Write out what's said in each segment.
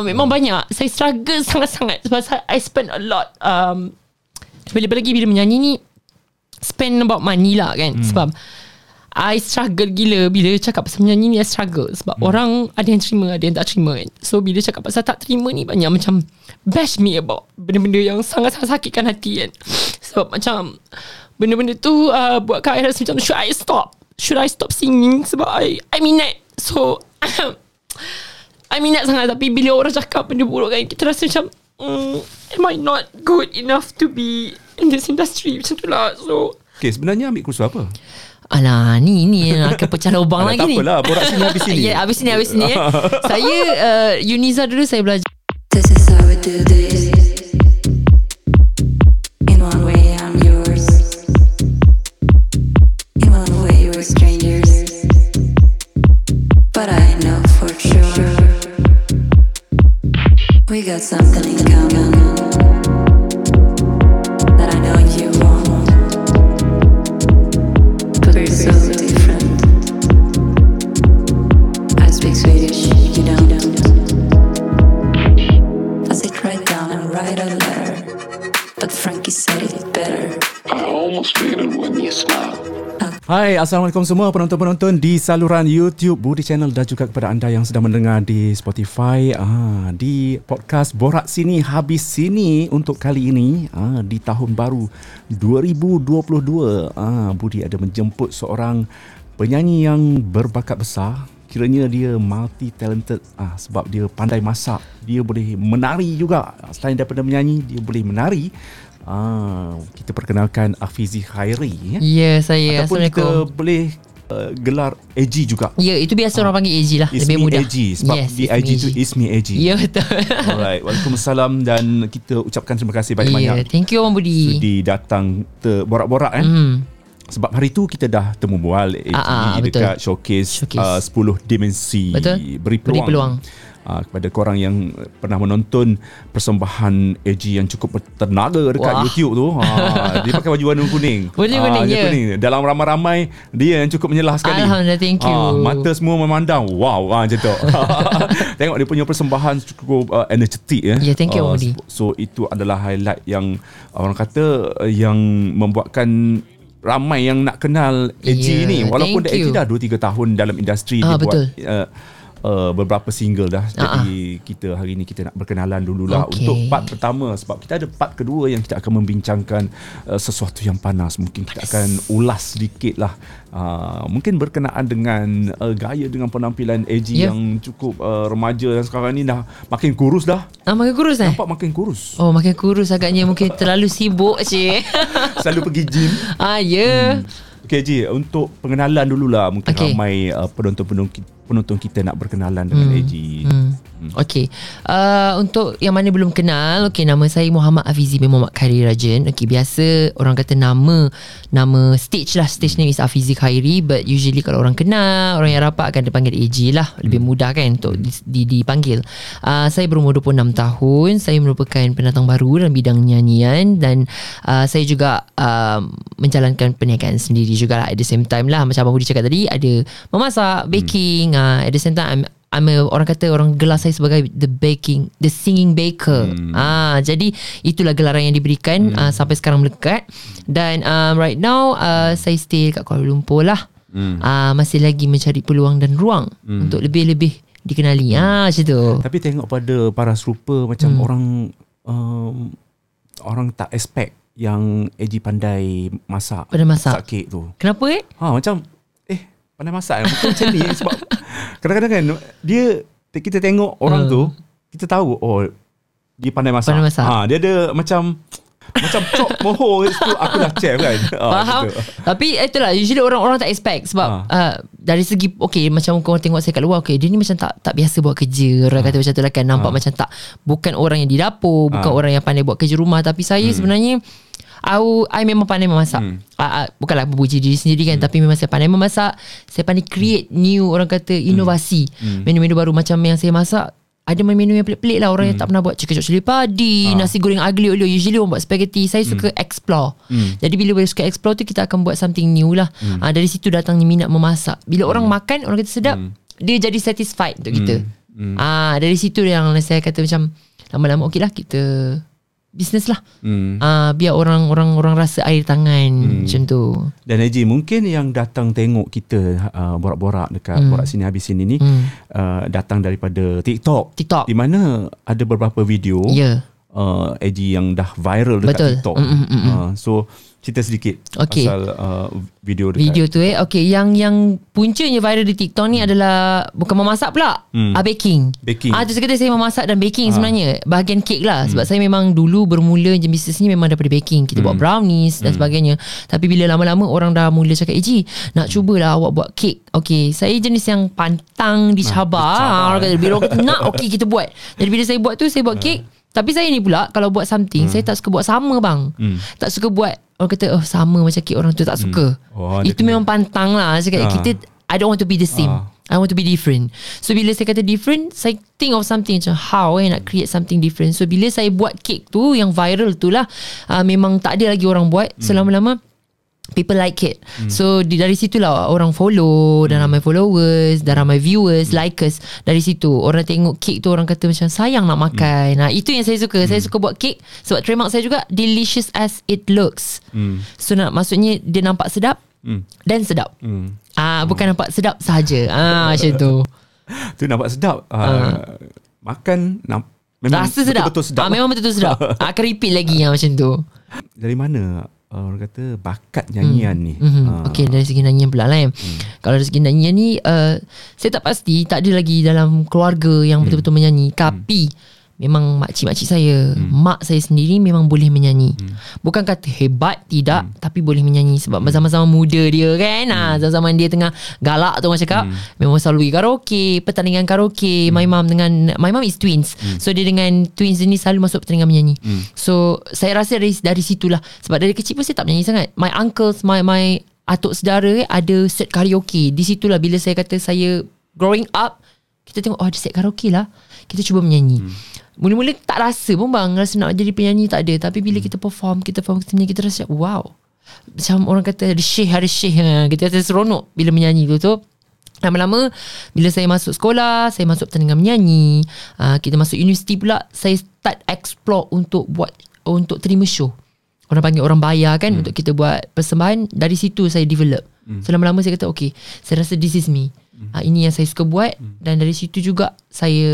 uh, memang banyak. Saya struggle sangat-sangat sebab saya, I spend a lot. Um, bila lagi bila menyanyi ni spend about money lah kan. Hmm. Sebab I struggle gila bila cakap pasal menyanyi ni I struggle sebab hmm. orang ada yang terima ada yang tak terima kan. So bila cakap pasal tak terima ni banyak macam bash me about benda-benda yang sangat-sangat sakitkan hati kan. Sebab macam benda-benda tu uh, buatkan I rasa macam should I stop? Should I stop singing sebab I I minat. So I minat sangat tapi bila orang cakap benda buruk kan kita rasa macam mm, am I not good enough to be in this industry macam tu lah. So Okay, sebenarnya ambil kursus apa? Alah ni ni akan pecah lubang lagi ni. Tak apalah, borak sini habis sini. Ya, yeah, habis sini habis sini ya. saya uh, Uniza dulu saya belajar. This is how we do this. We got something in common. That I know you won't. But we're so different. I speak Swedish, you don't. I sit right down and write a letter. But Frankie said it better. I almost feel it when you smile. Hai, Assalamualaikum semua penonton-penonton di saluran YouTube Budi Channel dan juga kepada anda yang sedang mendengar di Spotify. Ah, di podcast Borak Sini Habis Sini untuk kali ini ah, di tahun baru 2022 ah, Budi ada menjemput seorang penyanyi yang berbakat besar. Kiranya dia multi talented ah, sebab dia pandai masak. Dia boleh menari juga. Selain daripada menyanyi dia boleh menari Ah, kita perkenalkan Afizi Khairi ya. Ya, saya. Ataupun kita Assalamualaikum. boleh uh, gelar AG juga. Ya, itu biasa orang panggil AG lah. Ismi lebih mudah. AG sebab yes, di IG tu Ismi AG. Ya, betul. Alright, Waalaikumsalam dan kita ucapkan terima kasih banyak-banyak Ya, thank you Abang Budi. sudi datang terborak-borak eh. Hmm. Sebab hari tu kita dah temu bual AG Ah, ah, betul. dekat showcase, Showcase. Uh, 10 dimensi Betul. beri peluang. Beri peluang. Uh, kepada korang yang pernah menonton persembahan AG yang cukup bertenaga dekat Wah. YouTube tu. Ha, dia pakai baju warna kuning. Warna Ah, kuning, ya. kuning. Dalam ramai-ramai dia yang cukup menyelah sekali. Alhamdulillah, thank you. Ah, mata semua memandang. Wow, ah, macam tu. Tengok dia punya persembahan cukup uh, energetik ya. Ya, thank you, Ah, Abang Budi. so itu adalah highlight yang orang kata uh, yang membuatkan ramai yang nak kenal AG Ya, ni walaupun AG dah 2 3 tahun dalam industri Ah, dia betul. buat uh, Uh, beberapa single dah Ah, jadi kita hari ni kita nak berkenalan dululah Okey. untuk part pertama sebab kita ada part kedua yang kita akan membincangkan uh, sesuatu yang panas mungkin kita akan ulas sedikit lah uh, mungkin berkenaan dengan uh, gaya dengan penampilan AG Ya. yang cukup uh, remaja dan sekarang ni dah makin kurus dah Ah, makin kurus eh? nampak makin kurus Oh, makin kurus agaknya mungkin terlalu sibuk cik. selalu pergi gym ah, ya. Okay Ji, untuk pengenalan dululah mungkin okay. ramai uh, penonton-penonton penonton kita nak berkenalan dengan AG. Hmm. Okey. Uh, untuk yang mana belum kenal, okey nama saya Muhammad Afizi bin Muhammad Khairi Rajan. Okey, biasa orang kata nama nama stage lah. Stage name is Afizi Khairi but usually kalau orang kenal, orang yang rapat akan dipanggil AG lah. Lebih mudah kan untuk di, di, dipanggil. Uh, saya berumur 26 tahun. Saya merupakan pendatang baru dalam bidang nyanyian dan uh, saya juga uh, menjalankan perniagaan sendiri juga lah at the same time lah macam Abang Budi cakap tadi ada memasak, baking uh, at the same time I'm I'm a, orang kata orang gelar saya sebagai the baking the singing baker. Hmm. Ah jadi itulah gelaran yang diberikan hmm. uh, sampai sekarang melekat dan um, right now uh, saya stay kat Kuala Lumpur lah. Hmm. Uh, masih lagi mencari peluang dan ruang hmm. untuk lebih-lebih dikenali. Ah macam tu. Tapi tengok pada para serupa macam Hmm. orang um, orang tak expect yang AG pandai masak. Pandai masak. Masak kek tu. Kenapa eh? Ha macam eh pandai masak eh. Macam ni sebab kadang-kadang kan dia kita tengok orang Hmm. tu kita tahu oh dia pandai masak. Pandai masak. Ha dia ada macam macam chop moho tu aku dah chef kan. Ha, Faham gitu. Tapi itulah Usually orang-orang tak expect Sebab Ha. uh, Dari segi Okay macam korang tengok saya kat luar Okay dia ni macam tak Tak biasa buat kerja Orang kata macam tu lah kan Nampak Ha. macam tak Bukan orang yang di dapur Bukan Ha. orang yang pandai buat kerja rumah Tapi saya sebenarnya I, I memang pandai memasak. Hmm. uh, uh, Bukanlah memuji diri sendiri kan Tapi memang saya pandai memasak. Saya pandai create new Orang kata inovasi. Hmm. Menu-menu baru Macam yang saya masak ada menu yang pelik-pelik lah. Orang yang tak pernah buat Chicken chop cili padi Hmm. Ah. Nasi goreng aglio olio. Usually orang buat spaghetti. Saya suka explore. Hmm. Jadi bila kita suka explore tu Kita akan buat something new lah. Hmm. ah, Dari situ datangnya minat memasak. Bila orang makan Orang kata sedap Dia jadi satisfied untuk kita. Hmm. Ah dari situ yang saya kata macam lama-lama okey lah kita bisnes lah. Hmm. Ah biar orang-orang orang rasa air tangan hmm. macam tu. Dan Haji mungkin yang datang tengok kita uh, borak-borak dekat Hmm. borak sini habis sini ni Hmm. uh, datang daripada TikTok. TikTok. Di mana ada beberapa video Ya. Uh, AG yang dah viral dekat Betul. TikTok. Mm, mm, mm, mm. Uh, so cerita sedikit Okey. pasal uh, video dekat Video tu eh Okay yang yang puncanya viral di TikTok ni adalah Bukan memasak pula Hmm. ah, Baking Baking. Ah tu kata saya memasak dan baking Ah. sebenarnya Bahagian kek lah Hmm. Sebab saya memang dulu bermula je bisnes ni Memang daripada baking Kita buat brownies Hmm. dan sebagainya Tapi bila lama-lama orang dah mula cakap Eji nak cubalah awak buat kek Okay saya jenis yang pantang dicabar dicabar, ah, Orang eh. kata Bila orang kata nak okay kita buat Jadi bila saya buat tu saya buat kek tapi saya ni pula Kalau buat something Saya tak suka buat sama bang. Hmm. Tak suka buat Orang kata oh sama macam kek orang tu Tak suka. Oh, dia Itu kena- memang pantang lah. Saya kata Ah. kita I don't want to be the same. Ah. I want to be different. So bila saya kata different Saya think of something Macam how eh Nak create something different? So bila saya buat kek tu Yang viral tu lah uh, Memang tak ada lagi orang buat. So lama-lama People like it So di, dari situ lah Orang follow Dan ramai followers Dan ramai viewers Likers Dari situ Orang tengok kek tu Orang kata macam Sayang nak makan nah, Itu yang saya suka Saya suka buat kek Sebab trademark saya juga Delicious as it looks Hmm. So nak maksudnya Dia nampak sedap Hmm. Dan sedap Hmm. Ah bukan nampak sedap sahaja. Ah macam tu. Tu nampak sedap. Uh, Makan nam, memang Rasa sedap. Betul-betul sedap. Ah memang betul-betul sedap. ah, akan repeat lagi yang macam tu. Dari mana uh, orang kata bakat nyanyian ni? Mm-hmm. Ah, Okay dari segi nyanyian pula lah eh. Kalau dari segi nyanyian ni uh, Saya tak pasti Tak ada lagi dalam keluarga Yang betul-betul menyanyi Tapi Memang makcik-makcik saya Mak saya sendiri Memang boleh menyanyi. Bukan kata hebat Tidak Tapi boleh menyanyi. Sebab zaman-zaman muda dia kan ah, Zaman-zaman dia tengah Galak tu orang cakap Memang selalu pergi karaoke Pertandingan karaoke. My mum dengan My mum is twins. So dia dengan twins ni Selalu masuk pertandingan menyanyi. So saya rasa dari, dari situlah. Sebab dari kecil pun saya tak menyanyi sangat. My uncles My my atuk saudara ada set karaoke. Di situlah bila saya kata saya growing up, kita tengok oh ada set karaoke lah. Kita cuba menyanyi. Hmm. Mula-mula tak rasa pun bang Rasa nak jadi penyanyi tak ada. Tapi bila kita perform Kita perform kita menyanyi Kita rasa wow. Macam orang kata Ada syekh ada syekh ha. Kita rasa seronok Bila menyanyi tu. Tu Lama-lama Bila saya masuk sekolah Saya masuk pertandingan menyanyi uh, Kita masuk universiti pula Saya start explore Untuk buat Untuk terima show. Orang panggil orang bayar kan hmm. Untuk kita buat persembahan. Dari situ saya develop. Hmm. So lama-lama saya kata Okay Saya rasa this is me hmm. uh, Ini yang saya suka buat hmm. Dan dari situ juga Saya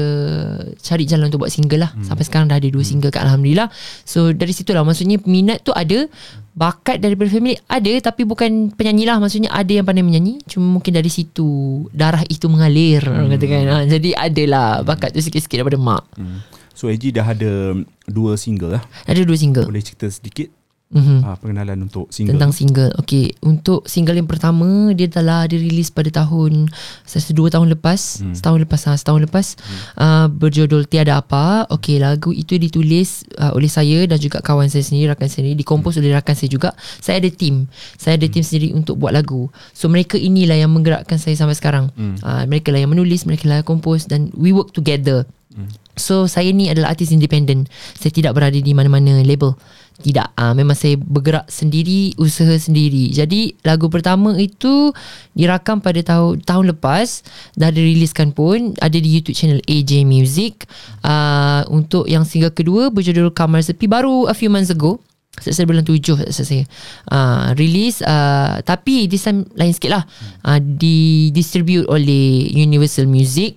Cari jalan untuk buat single lah hmm. Sampai sekarang dah ada dua single kat Alhamdulillah So dari situ lah Maksudnya minat tu ada Bakat daripada family Ada Tapi bukan penyanyi lah Maksudnya ada yang pandai menyanyi Cuma mungkin dari situ Darah itu mengalir hmm. Orang kata kan ha, Jadi adalah Bakat tu sikit-sikit daripada mak Hmm. So AG dah ada dua single lah. Ada dua single Boleh cerita sedikit mm-hmm. uh, pengenalan untuk single. Tentang single Okay Untuk single yang pertama Dia telah dirilis pada tahun Saya dua tahun lepas hmm. Setahun lepas ha, Setahun lepas hmm. uh, Berjudul Tiada Apa Okay lagu itu ditulis uh, Oleh saya Dan juga kawan saya sendiri Rakan saya sendiri Dikompos hmm. oleh rakan saya juga Saya ada tim Saya ada tim sendiri Untuk buat lagu So mereka inilah Yang menggerakkan saya sampai sekarang hmm. uh, Mereka lah yang menulis Mereka lah yang kompos Dan we work together hmm. So saya ni adalah artis independen Saya tidak berada di mana-mana label. Tidak. Uh, Memang saya bergerak sendiri Usaha sendiri. Jadi lagu pertama itu Dirakam pada tahun tahun lepas. Dah diriliskan pun. Ada di YouTube channel AJ Music. Uh, Untuk yang single kedua Berjudul Kamar Sepi. Baru a few months ago. Saya bulan tujuh rasa saya uh, Release uh, Tapi this time lain sikit lah. Uh, Di distribute oleh Universal Music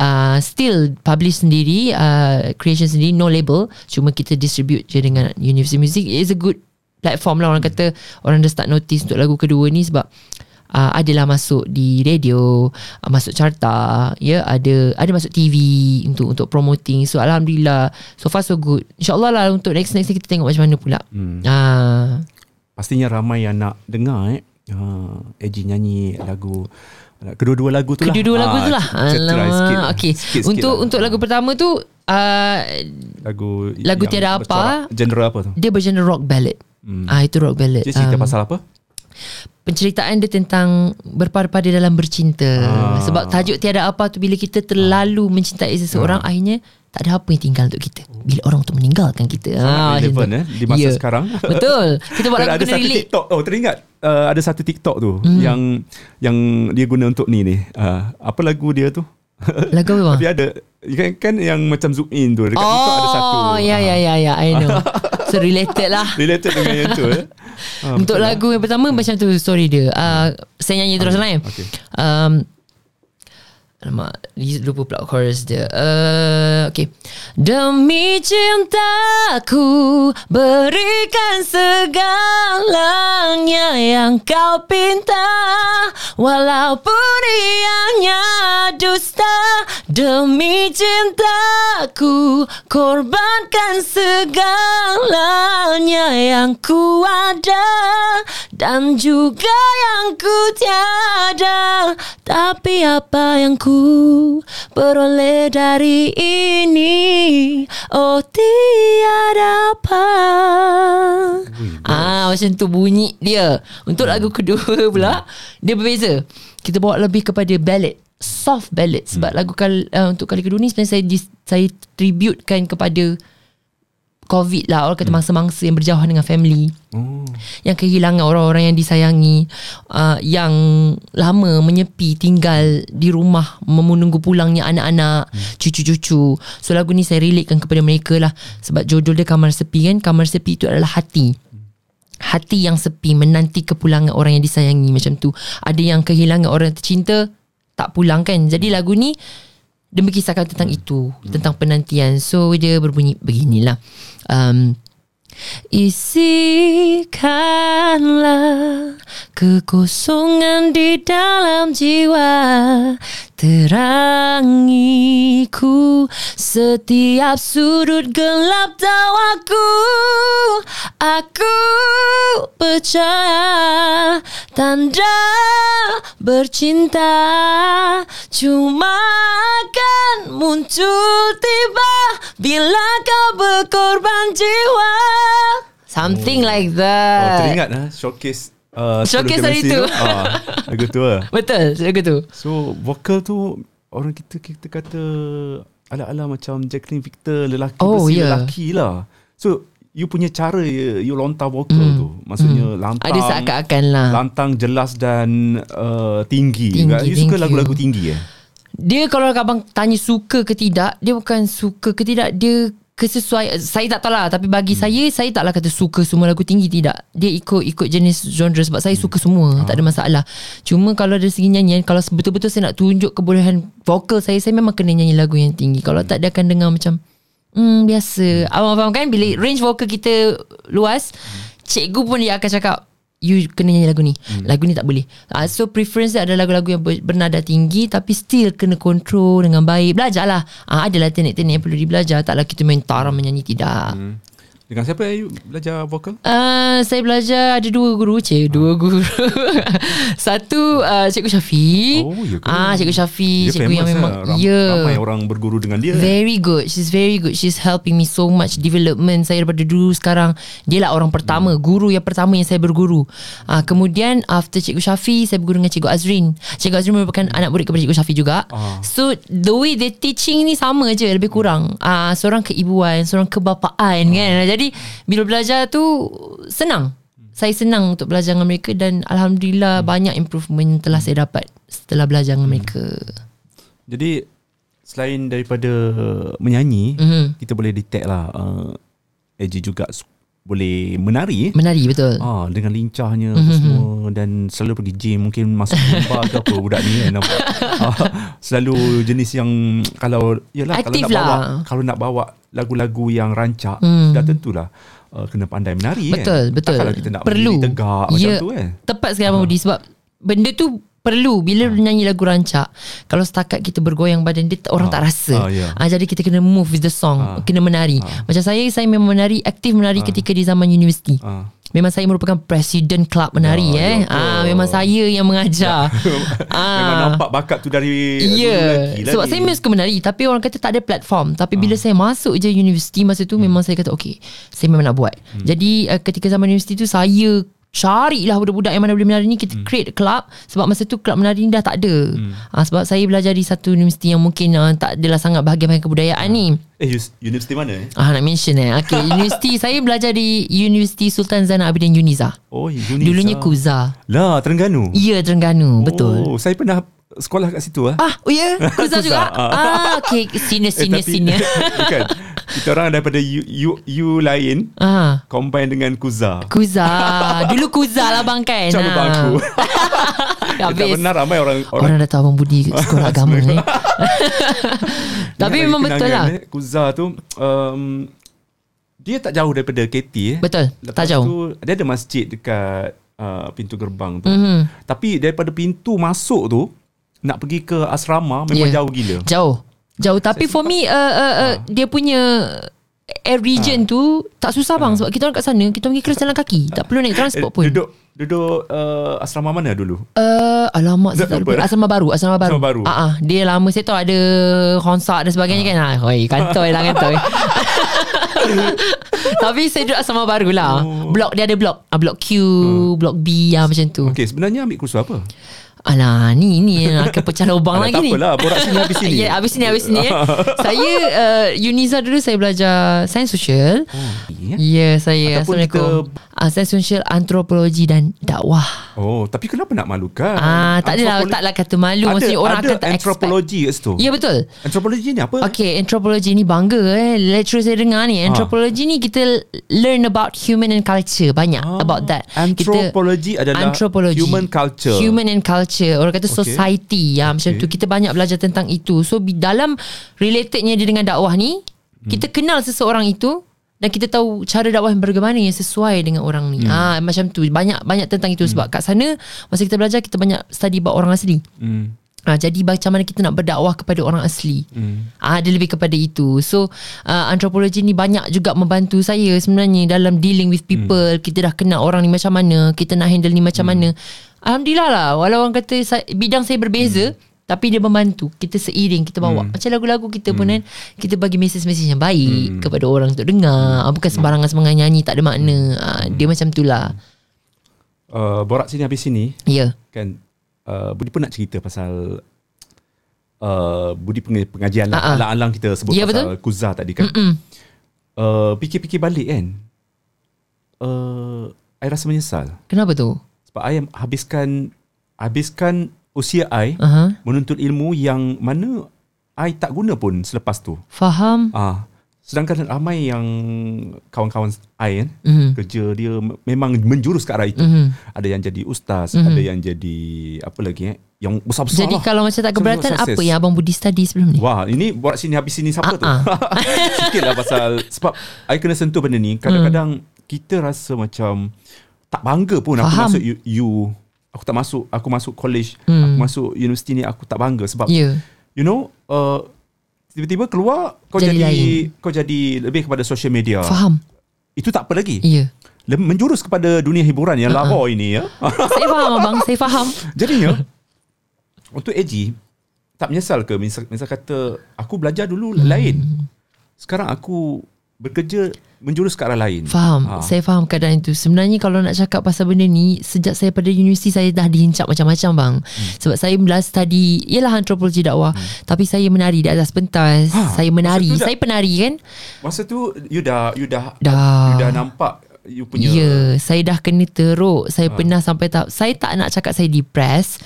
uh, still publish sendiri uh, creation sendiri no label. Cuma kita distribute je dengan Universal Music. It's a good platform lah. Orang kata orang dah start notice untuk lagu kedua ni sebab uh, adalah masuk di radio uh, masuk carta ya ada ada masuk TV untuk untuk promoting. So alhamdulillah so far so good. Insyaallah lah untuk next next kita tengok macam mana pula. Hmm. uh, Pastinya ramai yang nak dengar eh. Uh, nyanyi lagu kedua-dua lagu tu lah. kedua-dua lagu tu lah Ah, try sikit. Alamak. Sikit-sikit untuk lah. untuk lagu pertama tu uh, lagu lagu Tiada Apa. Genre apa tu? dia bergenre rock ballad Hmm. ah itu rock ballad Dia cerita Um, pasal apa? penceritaan dia tentang berpada-pada dalam bercinta. Ah. Sebab tajuk tiada apa tu bila kita terlalu mencintai seseorang akhirnya tak ada apa yang tinggal untuk kita. Bila orang tu meninggalkan kita. Sangat relevan tu. eh di masa Ya. sekarang. Betul. Kita buat lagu ada kena satu relate. TikTok. Oh, teringat uh, ada satu TikTok tu Hmm. yang yang dia guna untuk ni ni. Uh, apa lagu dia tu? Lagu apa? Tapi ada kan, kan yang macam zoom in tu dekat TikTok ada satu. Oh ya ya ya ya I know So related lah Related dengan yang tu eh. Ah, Untuk betul lah. lagu yang pertama Macam tu story dia uh, Saya nyanyi terus eh Okay. um, Alamak Lupa pula chorus dia. Uh, Okay Demi cintaku Berikan segalanya Yang kau pinta Walaupun ianya dusta Demi cintaku Korbankan segalanya Yang ku ada. Dan juga yang ku tiada. Tapi apa yang ku peroleh dari ini. Oh tiada apa. Ah macam tu bunyi dia. Untuk lagu kedua pula Dia berbeza. Kita bawa lebih kepada ballad Soft ballad. Sebab lagu kal, uh, untuk kali kedua ni Sebenarnya saya, dis, saya tributekan kepada COVID lah Orang kata mangsa-mangsa yang berjauhan dengan family. Oh. yang kehilangan orang-orang yang disayangi uh, yang lama menyepi tinggal di rumah menunggu pulangnya anak-anak hmm. cucu-cucu. So lagu ni saya relatekan kepada mereka lah. Sebab judul dia kamar sepi kan? Kamar sepi itu adalah hati. Hati yang sepi menanti kepulangan orang yang disayangi macam tu. Ada yang kehilangan orang tercinta tak pulang kan? Jadi lagu ni dia berkisahkan tentang itu tentang penantian. So dia berbunyi beginilah. Um, Isikanlah kekosongan di dalam jiwa Terangiku. Setiap sudut gelap tawaku Aku. Percaya tanda bercinta. Cuma akan muncul tiba Bila kau berkorban jiwa. Something like Oh, that teringat lah showcase uh, Showcase 10 hari tu. Ah, lagu tu lah. Betul lagu tu So vocal tu orang kita kita kata ala-ala macam Jacqueline Victor lelaki Oh, versi ya. lelaki lah. So you punya cara you, you lontar vocal tu maksudnya lantang Hmm. Ada seakan-akan lah lantang jelas dan uh, tinggi, Tinggi. You suka you. lagu-lagu tinggi eh? Dia kalau abang tanya suka ke tidak Dia bukan suka ke tidak Dia kesesuaian Saya tak tahu lah Tapi bagi hmm. saya Saya taklah kata suka semua lagu tinggi Tidak. Dia ikut ikut jenis genre Sebab saya suka semua Tak ada masalah. Cuma kalau dari segi nyanyian Kalau betul-betul saya nak tunjuk Kebolehan vokal saya Saya memang kena nyanyi lagu yang tinggi. Kalau tak dia akan dengar macam Hmm biasa. Abang faham kan Bila range vokal kita luas Cikgu pun dia akan cakap You kena nyanyi lagu ni. Hmm. Lagu ni tak boleh. Uh, So preference dia adalah lagu-lagu yang ber- bernada tinggi Tapi still kena control dengan baik. Belajar lah uh, Adalah teknik-teknik yang perlu dibelajar. Taklah kita main taram menyanyi Tidak. Hmm. Dengan siapa you belajar vocal? Uh, saya belajar ada dua guru cik. Dua guru. Satu uh, cikgu Syafi. Oh, ya ke? ah cikgu Syafi Dia cikgu yang famous memang lah. Ram- ya. Ramai orang berguru dengan dia. Very good. She's very good. She's helping me so much Development saya daripada dulu sekarang. Dia lah orang pertama Guru yang pertama yang saya berguru. Uh, Kemudian After Cikgu Syafi Saya berguru dengan Cikgu Azrin. Cikgu Azrin merupakan anak murid kepada Cikgu Syafi juga. Ah. So the way they teaching ni sama je Lebih kurang. Uh, Seorang keibuan Seorang kebapaan kan? Jadi Bila belajar tu Senang saya senang untuk belajar dengan mereka dan Alhamdulillah banyak improvement yang telah saya dapat setelah belajar dengan mereka. Jadi selain daripada menyanyi, Mhm. kita boleh detect lah uh, AJ juga boleh menari eh. Menari betul. Ah, dengan lincahnya Mhm. apa semua dan selalu pergi gym mungkin masuk zumba ke apa budak ni kan nampak. Ah, selalu jenis yang kalau yalah Aktif kalau nak bawa lah. kalau nak bawa lagu-lagu yang rancak Hmm. dah tentulah uh, kena pandai menari Betul, kan. betul. Takkanlah kita nak Perlu. tegak macam Ya, tu kan. Tepat sekali Abang Budi sebab benda tu perlu bila nyanyi lagu rancak kalau setakat kita bergoyang badan dia orang Ah, tak rasa ah, ya. ah, jadi kita kena move with the song Ah. kena menari macam saya saya memang menari aktif menari ketika di zaman universiti Ah. Memang saya merupakan presiden club menari Ya, eh. ya, ah memang saya yang mengajar. Memang nampak bakat tu dari Ya dulu lagi Sebab lagi. saya memang suka menari Tapi orang kata tak ada platform. Tapi bila saya masuk je universiti Masa tu memang saya kata Okay Saya memang nak buat. Jadi uh, ketika zaman universiti tu Saya carilah budak-budak yang mana boleh menari ni Kita create club Sebab masa tu club menari ni dah tak ada uh, Sebab saya belajar di satu universiti Yang mungkin uh, tak adalah sangat bahagian dengan kebudayaan ni Eh universiti mana eh? Ah nak mention eh Okay universiti Saya belajar di Universiti Sultan Zainal Abidin Uniza Oh Unisa Dulunya Kuza Lah Terengganu Ya Terengganu Betul Oh, saya pernah sekolah kat situ ah. Ah, oh ya, yeah? Kuza juga. ah. Ah, okay, senior senior senior. bukan. Kita orang daripada U, U, U lain ah, combine dengan Kuza. Kuza. Dulu Kuza lah bang kan. Macam lupa Ah. aku. Eh, tak benar ramai orang Orang orang, dah tahu Abang Budi sekolah agama eh. Tapi memang betul lah. eh, Kuza tu um, dia tak jauh daripada KT eh. Betul, Lepas tak jauh. Tu, dia ada masjid dekat uh, pintu gerbang tu. Mhm. Tapi daripada pintu masuk tu nak pergi ke asrama memang Yeah. jauh gila. Jauh. Jauh tapi for me uh, uh, uh, dia punya air region tu tak susah bang sebab kita orang kat sana kita pergi kelas jalan kaki tak perlu naik transport pun. Eh, duduk duduk uh, asrama mana dulu? Uh, alamak saya tak Lupa. Asrama baru, asrama baru. Asrama baru. Ah, ah, dia lama saya tahu ada konsert dan sebagainya kan. Ah, hoi, kantoi lah kantoi. Tapi saya duduk asrama baru lah. Oh. Blok dia ada blok. Ah, blok Q, blok B ah, macam tu. Okey, sebenarnya ambil kursus apa? Alah ni ni akan pecah lubang Alah, lagi tak ni. apalah, borak sini habis sini. Ya, habis sini habis sini. eh. saya uh, Uniza dulu saya belajar sains sosial. Ya. Ya, saya Ataupun Assalamualaikum. Uh, sains sosial, antropologi dan dakwah. Oh, tapi kenapa nak malukan? Ah, tak adalah taklah kata malu ada, maksudnya orang ada akan tak expect. antropologi kat situ. Ya betul. Antropologi ni apa? Okay, antropologi ni bangga eh. Lecturer saya dengar ni. Antropologi ni kita learn about human and culture. Banyak Ah, about that. Antropologi adalah antropologi. human culture. Human and culture. Orang kata Okay. society. Ya, macam Okay. tu. Kita banyak belajar tentang itu. So, dalam relatednya dia dengan dakwah ni, Hmm. kita kenal seseorang itu dan kita tahu cara dakwah yang bagaimana yang sesuai dengan orang ni. Ah, macam tu. Banyak banyak tentang itu sebab kat sana masa kita belajar kita banyak study about orang asli. Hmm. Ha, jadi macam mana kita nak berdakwah kepada orang asli. Hmm. Ha, dia lebih kepada itu. So uh, antropologi ni banyak juga membantu saya sebenarnya dalam dealing with people. Hmm. Kita dah kenal orang ni macam mana, kita nak handle ni macam hmm. mana. Alhamdulillah lah walau orang kata saya, bidang saya berbeza hmm. tapi dia membantu. Kita seiring kita bawa. Hmm. Macam lagu-lagu kita pun kan kita bagi mesej-mesej yang baik hmm. kepada orang untuk dengar. Hmm. Bukan sembarangan sembarangan nyanyi tak ada makna. Ha, dia macam tu lah. Uh, borak sini habis sini Ya. Yeah. kan uh, Budi pun nak cerita pasal uh, Budi peng- pengajian Ah, ah. lah alang-alang kita sebut Ya, pasal Kuza tadi kan Mm-mm. uh, fikir-fikir balik kan uh, I rasa menyesal Kenapa tu? sebab I habiskan habiskan usia I Aha. menuntut ilmu yang mana I tak guna pun selepas tu Faham? ah sedangkan ramai yang kawan-kawan I kan Mhm. kerja dia memang menjurus ke arah itu Mhm. ada yang jadi ustaz mm-hmm. ada yang jadi apa lagi eh yang besar-besar Jadi lah. kalau macam tak keberatan apa yang abang Budi study sebelum ni? Wah ini buat sini habis sini siapa tu Ah, Sikit lah pasal Sebab I kena sentuh benda ni Kadang-kadang Kita rasa macam Tak bangga pun Aku Faham. masuk U, U Aku tak masuk Aku masuk college Hmm. Aku masuk universiti ni Aku tak bangga Sebab Ya. You know uh, Tiba-tiba keluar Kau Jadi jadi, lain. Kau jadi Lebih kepada social media Faham? Itu tak apa lagi Ya. Lem- Menjurus kepada dunia hiburan Yang lahor ini ya Saya faham abang, saya faham. Jadinya Untuk AG Tak menyesal ke misal, misal kata Aku belajar dulu Hmm. lain Sekarang aku Bekerja Menjurus ke arah lain Faham. Ah. Saya faham keadaan itu. Sebenarnya kalau nak cakap pasal benda ni, sejak saya pada universiti saya dah dihincap macam-macam bang. Hmm. Sebab saya belajar study, ialah antropologi dakwah. Tapi saya menari di atas pentas. Ha, saya menari. dah- Saya penari kan? Masa tu You dah You dah Dah. You dah nampak You punya Ya, saya dah kena teruk. Saya pernah sampai tahap saya tak nak cakap saya depressed.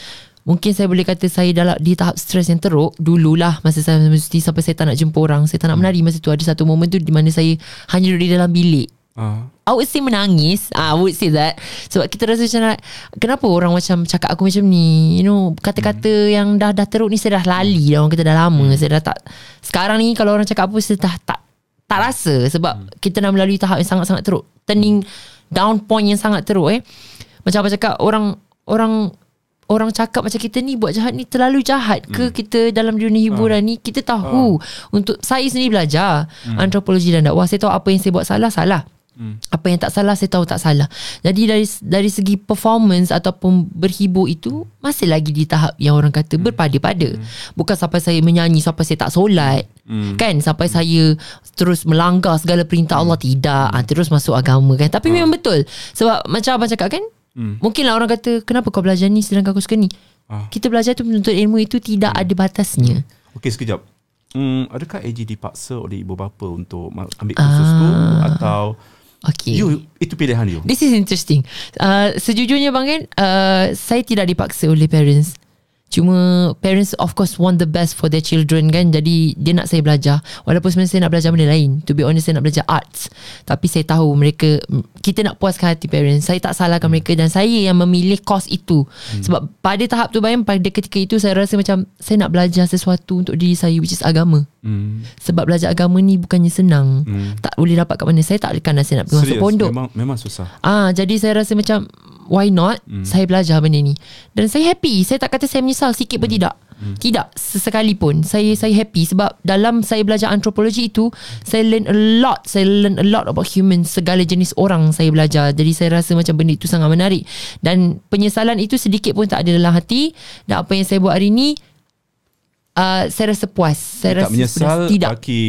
Mungkin saya boleh kata saya dalam di tahap stres yang teruk. Dululah masa saya mesti sampai saya tak nak jumpa orang. Saya tak nak menari masa tu. Ada satu momen tu di mana saya hanya duduk di dalam bilik. Ah. I would say menangis. I would say that. Sebab kita rasa macam nak, Kenapa orang macam Cakap aku macam ni? You know Kata-kata Hmm. yang dah dah teruk ni Saya dah lali dah. Orang kata dah lama. Saya dah tak Sekarang ni Kalau orang cakap apa Saya dah tak Tak rasa. Sebab Hmm. kita dah melalui tahap Yang sangat-sangat teruk. Turning Down point yang sangat teruk eh. Macam apa cakap Orang Orang Orang cakap macam kita ni Buat jahat ni Terlalu jahat ke Hmm. Kita dalam dunia hiburan ni Kita tahu Untuk Saya sendiri belajar Hmm. Antropologi dan dakwah Saya tahu apa yang saya buat salah Salah apa yang tak salah saya tahu tak salah. Jadi dari dari segi performance ataupun berhibur itu masih lagi di tahap yang orang kata berpada-pada. Bukan sampai saya menyanyi sampai saya tak solat. Kan sampai saya terus melanggar segala perintah Allah tidak. Ha, terus masuk agama kan. Tapi memang betul. Sebab macam abang cakap kan Mungkinlah orang kata kenapa kau belajar ni sedangkan kau suka ni. Ah. Kita belajar tu menuntut ilmu itu tidak ada batasnya. Okey sekejap Hmm, adakah AG dipaksa oleh ibu bapa untuk ambil kursus tu atau Okay. you itu pilihan you? This is interesting. Uh, sejujurnya bang kan, uh, saya tidak dipaksa oleh parents. Cuma parents of course want the best for their children kan. Jadi dia nak saya belajar. Walaupun sebenarnya saya nak belajar benda lain. To be honest saya nak belajar arts. Tapi saya tahu mereka kita nak puaskan hati parents. Saya tak salahkan Hmm. mereka dan saya yang memilih course itu. Sebab pada tahap tu bayang pada ketika itu saya rasa macam saya nak belajar sesuatu untuk diri saya which is agama. Hmm. Sebab belajar agama ni bukannya senang. Hmm. Tak boleh dapat kat mana. Saya tak akan saya nak pergi masuk pondok. memang memang susah. Ah, jadi saya rasa macam why not hmm. saya belajar benda ni. Dan saya happy. Saya tak kata saya menyesal sikit pun tidak. Hmm. Tidak sesekali pun. Saya saya happy sebab dalam saya belajar antropologi itu saya learn a lot. Saya learn a lot about human segala jenis orang saya belajar. Jadi saya rasa macam benda itu sangat menarik dan penyesalan itu sedikit pun tak ada dalam hati dan apa yang saya buat hari ni uh, saya rasa puas. Saya tak rasa menyesal puas. tidak. Baki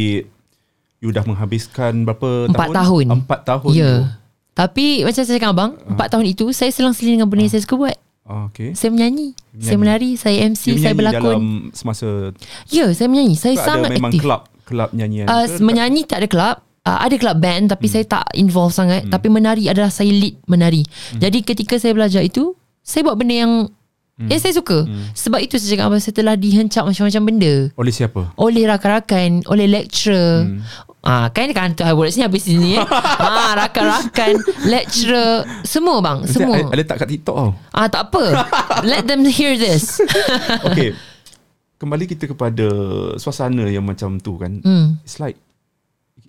You dah menghabiskan berapa Empat tahun? tahun. Empat tahun Ya. tu. Tapi macam saya cakap abang, empat tahun itu saya selang-seling dengan benda yang saya suka buat. Ah, okay. Saya menyanyi, saya menari, saya MC, You saya menyanyi berlakon. dalam semasa Ya, saya menyanyi. Saya tu ada sangat memang aktif. kelab kelab nyanyian. Uh, ke? menyanyi tak ada kelab. Uh, ada kelab band tapi hmm. saya tak involve sangat. Hmm. Tapi menari adalah saya lead menari. Hmm. Jadi ketika saya belajar itu, saya buat benda yang hmm. yang saya suka. Hmm. Sebab itu saya cakap saya telah dihencap macam-macam benda. Oleh siapa? Oleh rakan-rakan, oleh lecturer. Hmm. Ah, kan kantor words ni habis sini eh. ah, rakan-rakan, lecturer, semua bang, semua. Ada, tak kat TikTok tau. Ah, tak apa. Let them hear this. Okay. Kembali kita kepada suasana yang macam tu kan. Hmm. It's like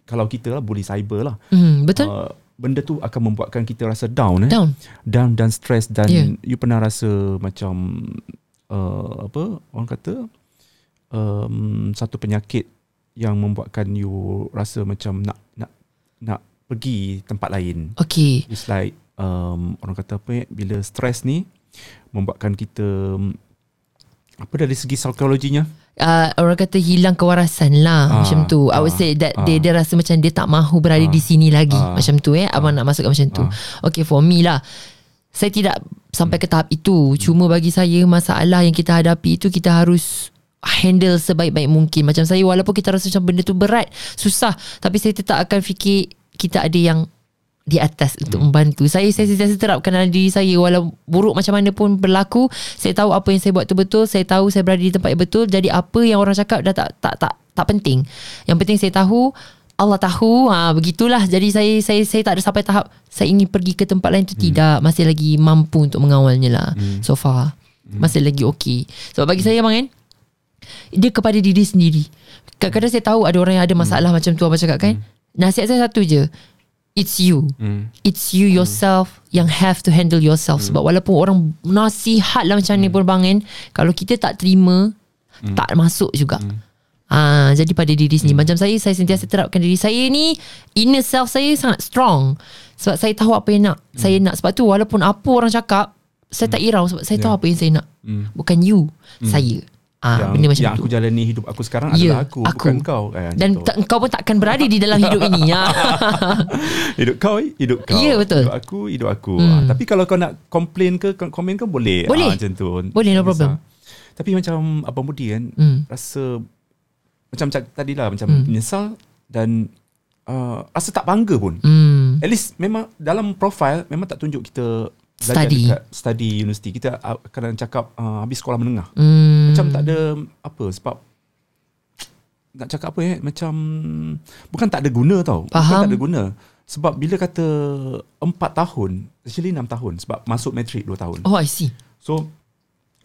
kalau kita lah bully cyber lah. Hmm, betul? Uh, benda tu akan membuatkan kita rasa down eh. Down. Down dan stress dan Yeah. you pernah rasa macam uh, apa orang kata um, satu penyakit yang membuatkan you rasa macam nak nak nak pergi tempat lain. Okay. It's like um, orang kata apa ya, bila stres ni membuatkan kita apa dari segi psikologinya uh, orang kata hilang kewarasan lah Ah, macam tu. I would ah, say that ah. dia dia rasa macam dia tak mahu berada di sini lagi ah, macam tu eh. Abang nak masukkan macam tu. Okay for me lah. Saya tidak sampai ke tahap itu. Cuma bagi saya masalah yang kita hadapi itu kita harus handle sebaik-baik mungkin. Macam saya walaupun kita rasa macam benda tu berat, susah, tapi saya tetap akan fikir kita ada yang di atas untuk membantu. Saya saya sentiasa terapkan dalam diri saya walau buruk macam mana pun berlaku, saya tahu apa yang saya buat tu betul, saya tahu saya berada di tempat yang betul. Jadi apa yang orang cakap dah tak tak tak tak penting. Yang penting saya tahu Allah tahu ha, Begitulah Jadi saya saya saya tak ada sampai tahap Saya ingin pergi ke tempat lain tu hmm. Tidak Masih lagi mampu Untuk mengawalnya lah hmm. So far Masih lagi okay Sebab bagi saya bang kan Dia kepada diri sendiri. Kadang-kadang saya tahu Ada orang yang ada masalah Macam tu abang cakap kan. Nasihat saya satu je. It's you. Hmm. It's you yourself Yang have to handle yourself. Sebab walaupun orang Nasihat lah macam ni pun bang kan Kalau kita tak terima Tak masuk juga. Ah, jadi pada diri sendiri. Macam saya Saya sentiasa terapkan diri saya ni Inner self saya sangat strong. Sebab saya tahu apa yang nak Saya nak. Sebab tu walaupun apa orang cakap Saya tak irau Sebab saya tahu apa yang saya nak. Bukan you Saya ah, yang, Benda macam yang tu aku jalani hidup aku sekarang Ya, adalah aku, aku. bukan kau kan, Dan gitu. tak, kau pun takkan berada di dalam hidup ini ya. hidup kau hidup kau Ya, betul. hidup aku hidup aku Hmm. ah, tapi kalau kau nak komplain ke komen ke boleh Boleh. ah, macam tu Boleh, no problem. tapi macam abang Budi kan Hmm. rasa macam tadi lah macam Hmm. menyesal dan uh, rasa tak bangga pun hmm. at least memang dalam profile memang tak tunjuk kita Study. dekat study universiti kita kadang cakap uh, habis sekolah menengah Hmm. macam tak ada apa sebab nak cakap apa eh macam bukan tak ada guna tau bukan Faham. tak ada guna sebab bila kata 4 tahun actually 6 tahun sebab masuk matrik 2 tahun Oh I see so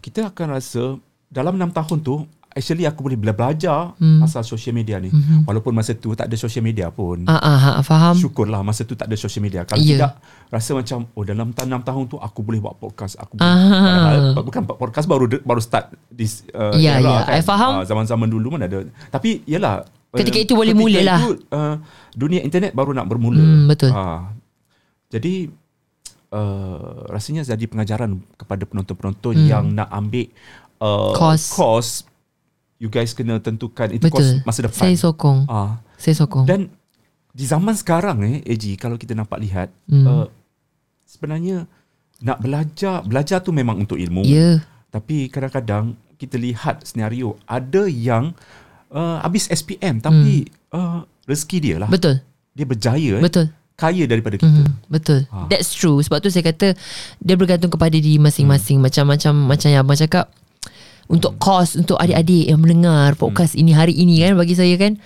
kita akan rasa dalam 6 tahun tu actually aku boleh bela- belajar Hmm. pasal social media ni walaupun masa tu tak ada social media pun ah, ah, ah, Faham syukurlah masa tu tak ada social media kalau Ya. tidak rasa macam oh dalam 6 tahun tu aku boleh buat podcast aku boleh, Ah. Padahal bukan podcast baru baru start this uh, Ya, era ya. I faham. Ah, zaman-zaman dulu mana ada tapi yalah Ketika eh, itu boleh ketika mula lah. itu, uh, dunia internet baru nak bermula Hmm, betul. Ah. jadi uh, rasanya jadi pengajaran kepada penonton-penonton Hmm. yang nak ambil uh, Course. course you guys kena tentukan itu Betul. course masa depan. Saya sokong. Ah. Saya sokong. Dan di zaman sekarang eh AG kalau kita nampak lihat Hmm. uh, sebenarnya nak belajar belajar tu memang untuk ilmu. Ya. Tapi kadang-kadang kita lihat senario ada yang uh, habis SPM tapi uh, rezeki dia lah. Betul. Dia berjaya eh, Betul. kaya daripada kita. Mhm, Betul. Ah. That's true. Sebab tu saya kata Dia bergantung kepada diri masing-masing. Hmm. Macam-macam Macam yang abang cakap Untuk kos Untuk adik-adik yang mendengar Podcast ini hari ini kan Bagi saya kan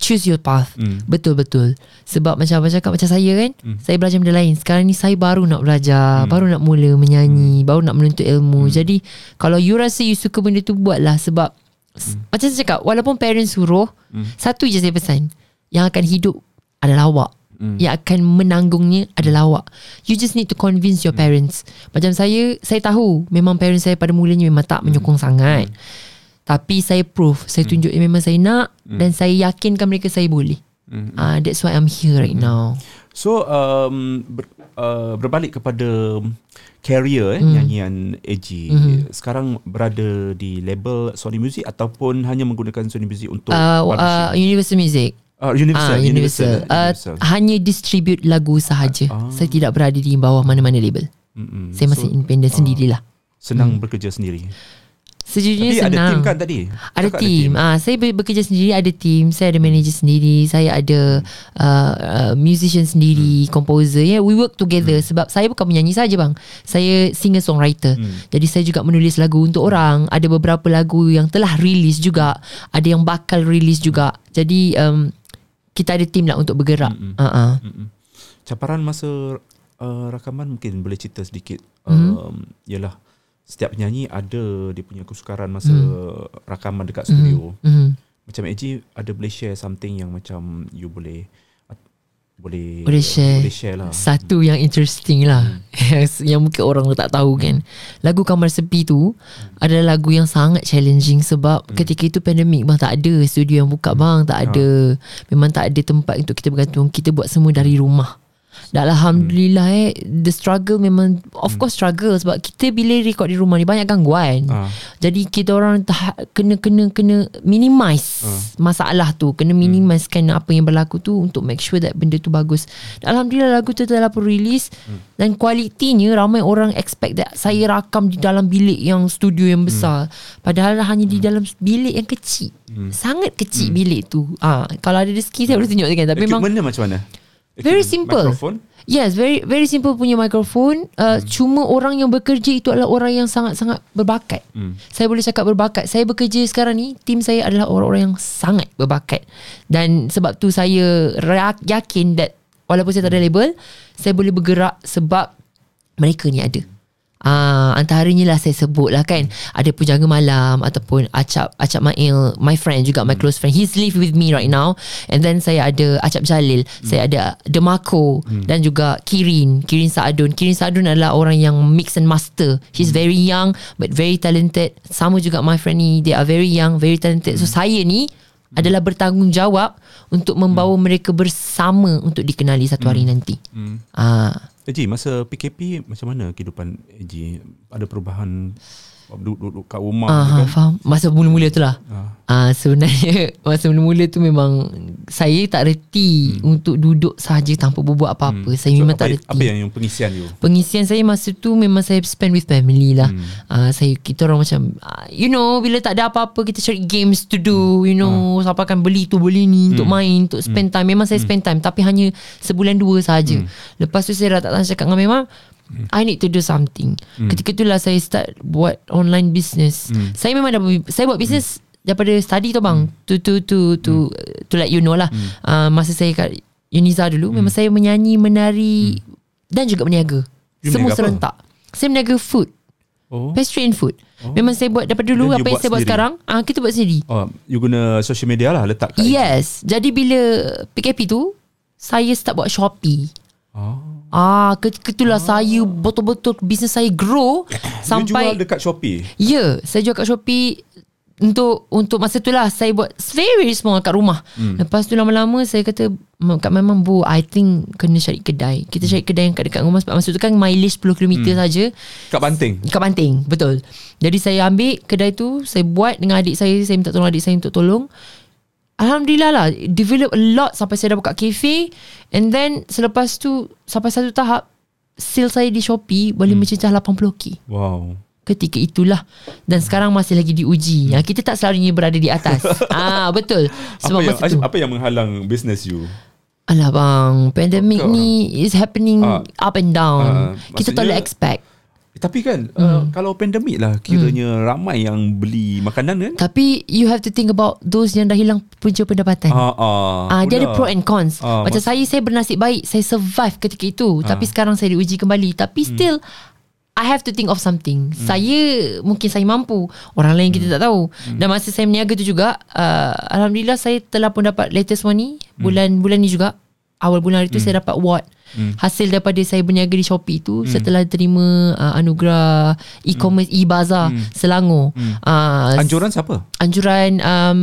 Choose your path. Hmm. Betul-betul. Sebab macam Abang cakap Macam saya kan Saya belajar benda lain. Sekarang ni saya baru nak belajar Baru nak mula menyanyi Baru nak menuntut ilmu. Jadi Kalau you rasa you suka benda tu Buatlah. Sebab s- Macam saya cakap Walaupun parents suruh Satu je saya pesan Yang akan hidup Adalah awak Yang akan menanggungnya Adalah awak. You just need to convince your parents. Macam saya Saya tahu Memang parents saya pada mulanya Memang tak menyokong sangat. Tapi saya proof Saya tunjuk yang memang saya nak Dan saya yakinkan mereka saya boleh. Ah, That's why I'm here right now. So um, ber, uh, berbalik kepada career eh, Hmm. nyanyian AG. Mm-hmm. Sekarang berada di label Sony Music ataupun hanya menggunakan Sony Music untuk uh, uh? Universal Music Uh, Universal, Ah, Universal. Uh, Universal. hanya distribute lagu sahaja. Ah. Saya tidak berada di bawah mana-mana label. Mm-mm. Saya masih So, independent sendirilah. senang bekerja sendiri. Sejujurnya Tapi ada senang. tim kan tadi? Ada Cakap team. Ah, saya bekerja sendiri, ada team. Saya ada manager sendiri, saya ada uh, uh, musician sendiri, composer. Yeah, we work together sebab saya bukan menyanyi saja bang. Saya singer songwriter. Jadi saya juga menulis lagu untuk orang. Ada beberapa lagu yang telah release juga, ada yang bakal release juga. Jadi um, kita ada team lah untuk bergerak. Uh-uh. Mm-mm. Caparan masa uh, rakaman mungkin boleh cerita sedikit. Mhm. Um, Yalah, setiap penyanyi ada dia punya kesukaran masa Mhm. rakaman dekat studio. Mm. Macam AG ada boleh share something yang macam you boleh boleh Boleh share. boleh share lah. Satu yang interesting lah. Yes, Yang mungkin orang tak tahu kan. Lagu Kamar Sepi tu Adalah lagu yang sangat challenging Sebab ketika itu pandemik bang Tak ada studio yang buka bang. Tak ada Memang tak ada tempat untuk kita bergantung. Kita buat semua dari rumah dan Alhamdulillah eh. The struggle memang Of course struggle Sebab kita bila record di rumah ni Banyak gangguan. Ah. Jadi kita orang tah- kena kena kena minimize masalah tu, kena minimizekan apa yang berlaku tu untuk make sure that benda tu bagus. Dan Alhamdulillah lagu tu telah pun release. Dan kualitinya ramai orang expect that saya rakam di dalam bilik yang studio yang besar. Padahal hanya di dalam bilik yang kecil. Sangat kecil bilik tu. Ah, kalau ada rezeki saya boleh tunjukkan. Tapi memang Equipment macam mana? Very simple. Microphone? Yes, very very simple punya mikrofon. Uh, hmm. Cuma orang yang bekerja itu adalah orang yang sangat-sangat berbakat. Hmm. Saya boleh cakap berbakat. Saya bekerja sekarang ni, tim saya adalah orang-orang yang sangat berbakat. Dan sebab tu saya yakin that walaupun saya tak ada label, saya boleh bergerak sebab mereka ni ada. Ah, antaranya lah saya sebut lah kan. Ada Pujaga Malam Ataupun Acap Acap Mail My friend juga My close friend. He's live with me right now. And then saya ada Acap Jalil Saya ada Demako Dan juga Kirin Kirin Saadun. Kirin Saadun adalah orang yang Mix and master. He's very young But very talented. Sama juga my friend ni They are very young Very talented. So saya ni adalah bertanggungjawab untuk membawa mereka bersama untuk dikenali satu hari nanti. Ah, AG, masa PKP macam mana kehidupan AG? Ada perubahan duduk-duduk kat rumah Ah, tu kan? faham. Masa mula-mula tu lah. Ah. Ah, sebenarnya masa mula-mula tu memang saya tak reti hmm. untuk duduk saja tanpa berbuat apa-apa. Hmm. Saya memang apa, tak reti. apa yang, yang pengisian you? Pengisian saya masa tu memang saya spend with family lah. Hmm. Uh, saya kita orang macam uh, you know bila tak ada apa-apa kita cari games to do, you know, hmm. siapa akan beli tu beli ni hmm. untuk main, untuk spend time. Memang saya spend time tapi hanya sebulan dua saja. Hmm. Lepas tu saya dah tak tahan cakap dengan memang I need to do something. Hmm. Ketika itulah saya start buat online business. Hmm. Saya memang dah saya buat business hmm. daripada study tu bang. Hmm. To to to to to let you know lah. Hmm. Uh, masa saya kat Uniza dulu hmm. memang saya menyanyi, menari hmm. dan juga berniaga. You Semua berniaga apa? serentak. Saya berniaga food. Oh. Pastry and food. Oh. Memang saya buat daripada dulu Then apa yang buat saya buat sendiri? sekarang, ah kita buat sendiri. Oh, you guna social media lah letak kat Yes. Jadi bila PKP tu saya start buat Shopee. Oh. Ah, ketika itulah saya betul-betul bisnes saya grow You sampai jual dekat Shopee? Ya, yeah, saya jual kat Shopee untuk untuk masa tu lah saya buat very small kat rumah. Hmm. Lepas tu lama-lama saya kata "M- kat memang bu I think kena cari kedai. Kita cari kedai yang kat dekat rumah sebab masa tu kan mileage 10 km hmm. saja. Kat Banting? Kat Banting, betul. Jadi saya ambil kedai tu, saya buat dengan adik saya, saya minta tolong adik saya untuk tolong. Alhamdulillah lah Develop a lot Sampai saya dah buka cafe And then Selepas tu Sampai satu tahap Sale saya di Shopee Boleh hmm. mencecah 80k Wow. Ketika itulah Dan sekarang masih lagi diuji hmm. Kita tak selalunya berada di atas ah Betul Sebab apa yang masa tu apa yang menghalang business you? Alah bang Pandemic Kau ni Is happening Ah. Up and down Ah, Kita tak boleh expect Tapi kan uh, kalau pandemik lah kiranya ramai yang beli makanan kan. Tapi you have to think about those yang dah hilang punca pendapatan. Ah, ah, Ah, dia ada pro and cons. Ah, Macam saya saya bernasib baik, saya survive ketika itu. Tapi sekarang saya diuji kembali. Tapi still I have to think of something. Saya mungkin saya mampu, orang lain kita tak tahu. Dan masa saya berniaga tu juga, uh, alhamdulillah saya telah pun dapat latest one ni bulan bulan ni juga. Awal bulan hari tu saya dapat award. Hasil daripada saya berniaga di Shopee tu setelah terima uh, anugerah e-commerce e-bazaar Selangor. Uh, Anjuran siapa? anjuran um,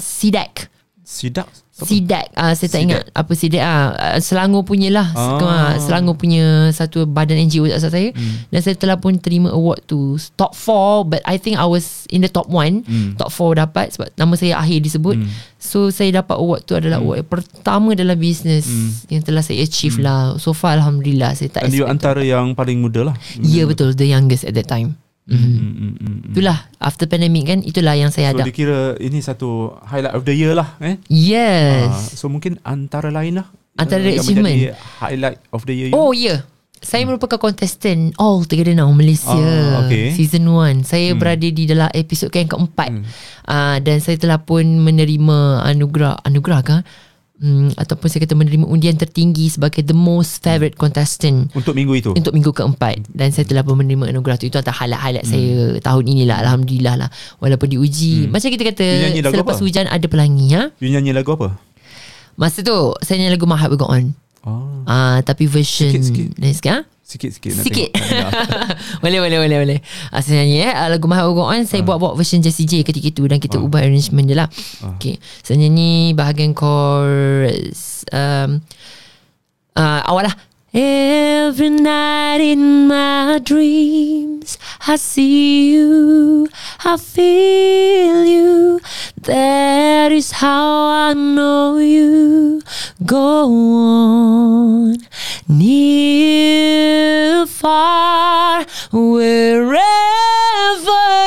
SIDAC. Sidak. SIDAC uh, Saya tak ingat Apa SIDAC ah, uh, Selangor punya lah Ah. Selangor punya Satu badan NGO tak salah saya. Hmm. Dan saya telah pun terima award tu. Top 4 But I think I was In the top 1 Hmm. Top 4 dapat Sebab nama saya akhir disebut. So saya dapat award tu adalah award yang pertama dalam bisnes Yang telah saya achieve lah. So far Alhamdulillah Saya tak Hmm. Dan you expect antara yang paling muda lah. Ya betul. The youngest at that time mm. Mm, mm, mm. Itulah After pandemic kan Itulah yang saya So ada dikira ini satu highlight of the year lah eh. Yes Ah, so mungkin antara lain lah. Antara yang achievement. highlight of the year. you. Oh ya yeah. Saya merupakan contestant All Together Now Malaysia Ah, okay. Season 1 Saya hmm. berada di dalam episod yang keempat hmm. uh, Dan saya telah pun menerima anugerah Anugerah kan? Hmm, ataupun saya kata menerima undian tertinggi sebagai the most favourite contestant Untuk minggu itu. untuk minggu keempat dan saya telah pun menerima anugerah tu itu antara highlight-highlight hmm. saya tahun inilah alhamdulillah lah walaupun diuji hmm. macam kita kata selepas apa? hujan ada pelangi ha You nyanyi lagu apa? masa tu saya nyanyi lagu My Heart Will Go On Oh, Ah, tapi version Sikit-sikit. Nice kan? Sikit-sikit nak Sikit. tengok. boleh boleh boleh boleh. Ah, saya nyanyi eh Ah, lagu My Go On saya buat-buat version Jessie J ketika itu dan kita ubah arrangement dia lah. Okay. Saya nyanyi bahagian chorus um, uh, awal lah. Every night in my dreams I see you, I feel you That is how I know you Go on Near, far Wherever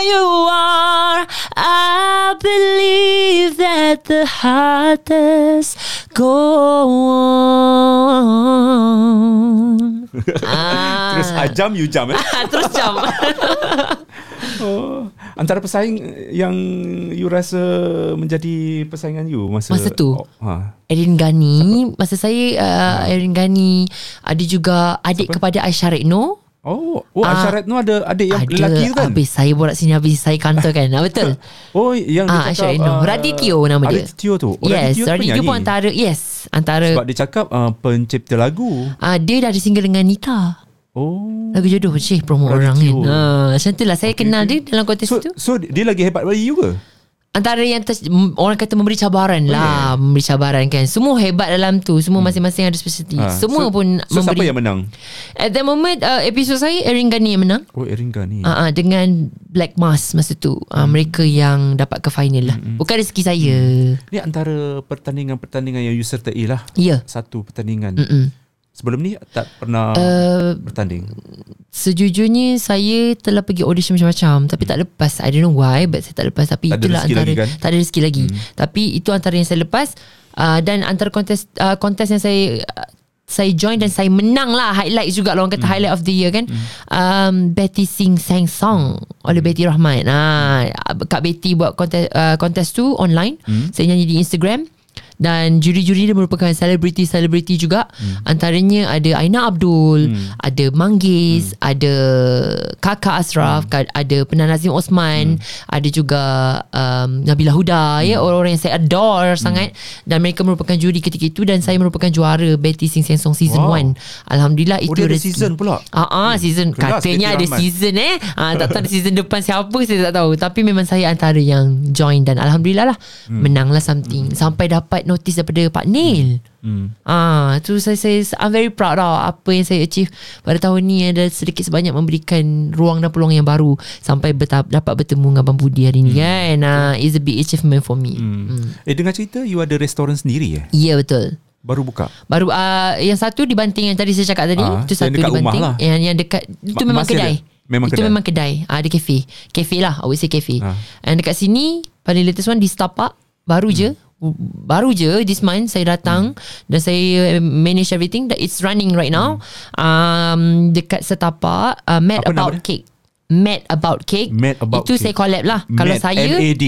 you are I believe that the heart does go on ah. Terus I jump you jump eh. Terus jam oh. Antara pesaing yang you rasa menjadi persaingan you masa Masa tu? Oh, ha. Erin Gani Masa saya uh, Erin Gani Ada juga Adik Siapa? kepada Aisyah Rekno Oh, oh Ah. Aisyah Retno ada adik yang Ada lelaki tu kan? Habis saya borak sini Habis saya kantor kan ah, Betul Oh, yang Ah, dia Aisyah cakap Retno ah, Radityo nama dia Radityo tu. Oh, Yes Radityo tu Radityo penyanyi. pun antara Yes Antara Sebab dia cakap uh, pencipta lagu. uh, Dia dah ada single dengan Nita Oh. Lagu jodoh Cih promo orang kan ha, Macam tu lah Saya Okay, kenal okay. dia Dalam kontes So, tu so dia lagi hebat dari you ke? Antara yang ter, Orang kata memberi cabaran lah Memberi cabaran kan Semua hebat dalam tu Semua masing-masing ada specialty Ah, Semua so, pun So siapa memberi yang menang? At that moment uh, Episod saya Erin Gani yang menang Oh, Erin Gani. uh, uh, Dengan Black Mask masa tu uh, Hmm. Mereka yang dapat ke final lah Bukan rezeki saya Ni antara pertandingan-pertandingan yang you sertai lah. Ya Satu pertandingan. Mm-mm. Sebelum ni tak pernah Uh, bertanding. Sejujurnya Saya telah pergi audition macam-macam Tapi tak lepas. I don't know why But saya tak lepas. Tapi Tak itulah antara lagi kan? Tak ada rezeki lagi. Tapi itu antara yang saya lepas. Uh, Dan antara kontes uh, Kontes yang saya uh, saya join dan saya menang lah highlight juga lah. Orang kata highlight of the year kan? Um, Betty Sing sang song oleh Betty Rahman. Ah Kak Betty buat kontes uh, kontes tu online. Saya nyanyi di Instagram dan juri-juri dia merupakan selebriti-selebriti juga hmm. antaranya ada Aina Abdul hmm. ada Manggis hmm. ada Kakak Ashraf hmm. ada Penan Nazim Osman hmm. ada juga um, Nabila Huda hmm. ya orang-orang yang saya adore hmm. sangat dan mereka merupakan juri ketika itu dan saya merupakan juara Betty Sing Sing Song season Wow. 1 alhamdulillah Oh, itu dia ada rezeki. season pula? Ah, ah season Kelas katanya ada Rahman. season eh. Ah, tak tahu season depan siapa saya tak tahu. Tapi memang saya antara yang join dan alhamdulillah lah hmm. menanglah something sampai dapat notice daripada Pak Neil. Hmm. Ah, tu saya saya I'm very proud tau apa yang saya achieve pada tahun ni ada sedikit sebanyak memberikan ruang dan peluang yang baru sampai bertahap, dapat bertemu dengan Abang Budi hari ni kan. Ah, is a big achievement for me. Hmm. Hmm. Eh dengar cerita you ada restoran sendiri eh? Ya yeah, betul. Baru buka. Baru uh, yang satu di Banting yang tadi saya cakap tadi, Ah, yang satu di Banting. lah. Yang yang dekat itu Ma- memang kedai. ada? Memang itu kedai? memang kedai. Ah, ada kafe. Kafe lah, I would say kafe. Ah. And dekat sini paling latest one di Star Park baru je baru je this month saya datang dan saya manage everything that it's running right now um, dekat setapak uh, mad Apa about cake mad about cake Mad About itu Cake. saya collab lah kalau Mad, saya M-A-D.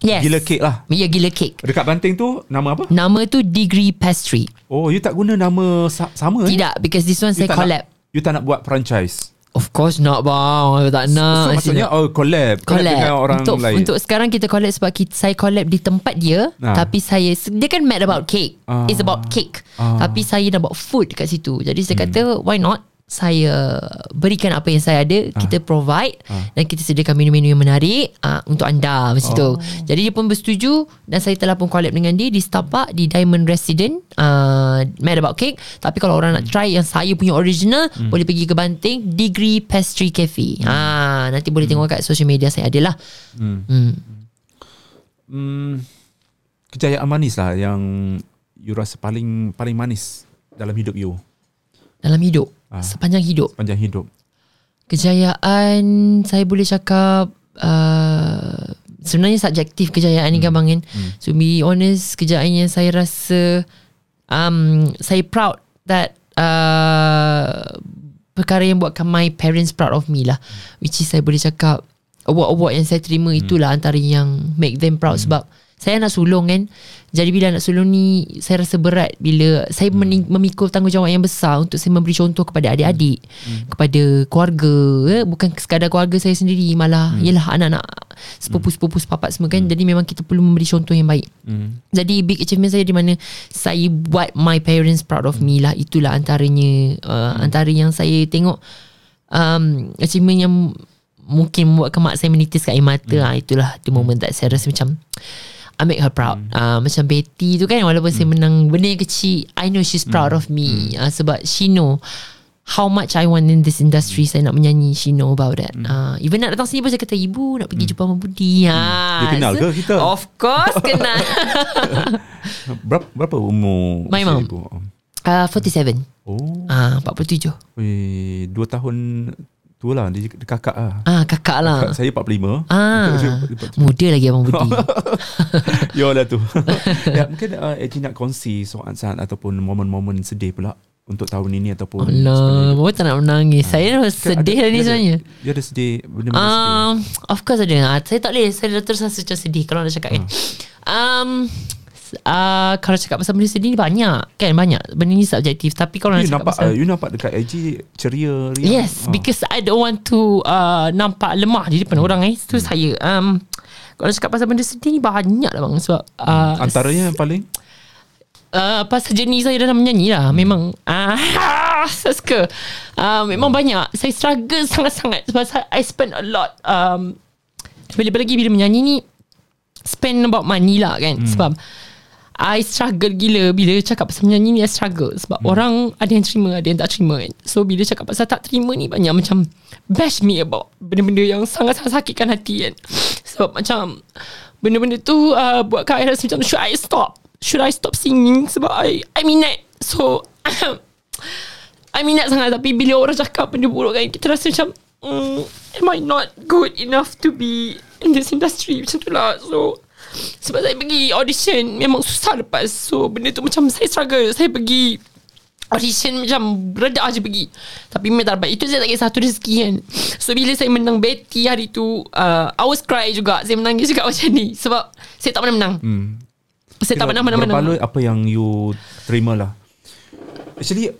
Yes. Gila kek lah. ya gila cake Dekat Banting tu nama apa? nama tu degree pastry Oh, you tak guna nama sa- sama eh? tidak because this one You saya collab Nak, you tak nak buat franchise. Of course not bang Aku tak nak so maksudnya oh collab, collab collab dengan orang untuk lain. untuk sekarang kita collab sebab kita, saya collab di tempat dia Ah. tapi saya dia kan mad about cake Ah. it's about cake Ah. tapi saya nak buat food dekat situ jadi saya Hmm. kata why not saya berikan apa yang saya ada kita provide Ah. dan kita sediakan menu-menu yang menarik uh, untuk anda macam tu. Oh. jadi dia pun bersetuju dan saya telah pun collab dengan dia di Starbucks di Diamond Resident. Uh, mad about cake. Tapi kalau orang nak try yang saya punya original Hmm. boleh pergi ke Banting Degree Pastry Cafe. Ha, nanti boleh tengok kat social media saya ada lah. Hmm. Hmm, kejayaan manis lah yang you rasa paling paling manis dalam hidup you dalam hidup Ah. sepanjang hidup. Sepanjang hidup. kejayaan saya boleh cakap uh, sebenarnya subjektif kejayaan ni kan kan to be honest kejayaan yang saya rasa um, saya proud that uh, perkara yang buatkan my parents proud of me lah. Which is saya boleh cakap award-award yang saya terima itulah antara yang make them proud sebab saya nak sulung kan? Jadi bila nak sulung ni saya rasa berat bila saya mening- memikul tanggungjawab yang besar untuk saya memberi contoh kepada adik-adik kepada keluarga eh. bukan sekadar keluarga saya sendiri malah ialah anak-anak sepupu-sepupu sepapat semua kan? Jadi memang kita perlu memberi contoh yang baik. Hmm. jadi big achievement saya di mana saya buat my parents proud of me lah. Itulah antaranya uh, antara yang saya tengok um, achievement yang mungkin membuatkan mak saya menitis kat air mata. Hmm. ha, itulah the moment that saya rasa macam I make her proud. Hmm. uh, Macam Betty tu kan Walaupun hmm. saya menang Benda yang kecil I know she's proud of me. Uh, Sebab she know How much I want in this industry Saya nak menyanyi. She know about that. Uh, Even nak datang sini pun Saya kata Ibu nak pergi jumpa Abang Budi. Ha, Dia kenal ke kita? Of course kenal. Berapa berapa umur My mum. ibu? uh, 47 Oh, Ah, 47 weh, dua tahun tua lah dia, dia kakak lah. Ah, kakak lah Kakak saya 45. Ah, muda lagi Abang Budi Ya lah tu. ya, mungkin uh, Eji nak kongsi saat-saat ataupun momen-momen sedih pula untuk tahun ini ataupun Allah, Bapak tak nak menangis Saya dah sedih dah ni dia sebenarnya dia ada sedih benda-benda sedih. Um, of course ada. Ah, Saya tak boleh. Saya dah terus rasa macam sedih kalau nak cakap kan. Um, uh, kalau cakap pasal benda sedih ni banyak kan banyak. Benda ni subjektif. Tapi kalau nak You cakap nampak pasal uh, you nampak dekat IG ceria riang. Yes, Ah. because I don't want to uh, nampak lemah di depan orang eh. Itu saya. Um, kalau cakap pasal benda sedih ni banyak lah bang. Sebab uh, antaranya yang paling uh, pasal jenis saya dalam menyanyi lah. Memang uh, saya suka. Uh, memang banyak. Saya struggle sangat-sangat sebab saya, I spend a lot. Um, lebih lagi bila menyanyi ni spend about money lah kan. Sebab I struggle gila bila cakap pasal menyanyi ni I struggle sebab orang ada yang terima ada yang tak terima kan. So bila cakap pasal tak terima ni banyak macam bash me about benda-benda yang sangat-sangat sakitkan hati kan. Sebab macam benda-benda tu uh, buatkan I rasa macam should I stop? Should I stop singing sebab I I minat. So I minat sangat tapi bila orang cakap benda buruk kan kita rasa macam mm, am I not good enough to be in this industry macam tu lah so sebab saya pergi audition memang susah lepas. So benda tu macam saya struggle. Saya pergi audition macam redak je pergi. Tapi memang tak dapat. Itu saya tak kisah satu rezeki kan. So bila saya menang Betty hari tu uh, I was cry juga. Saya menangis juga macam ni. Sebab saya tak pernah menang. Hmm. saya tak pernah menang Berbaloi menang apa yang you terima lah. Actually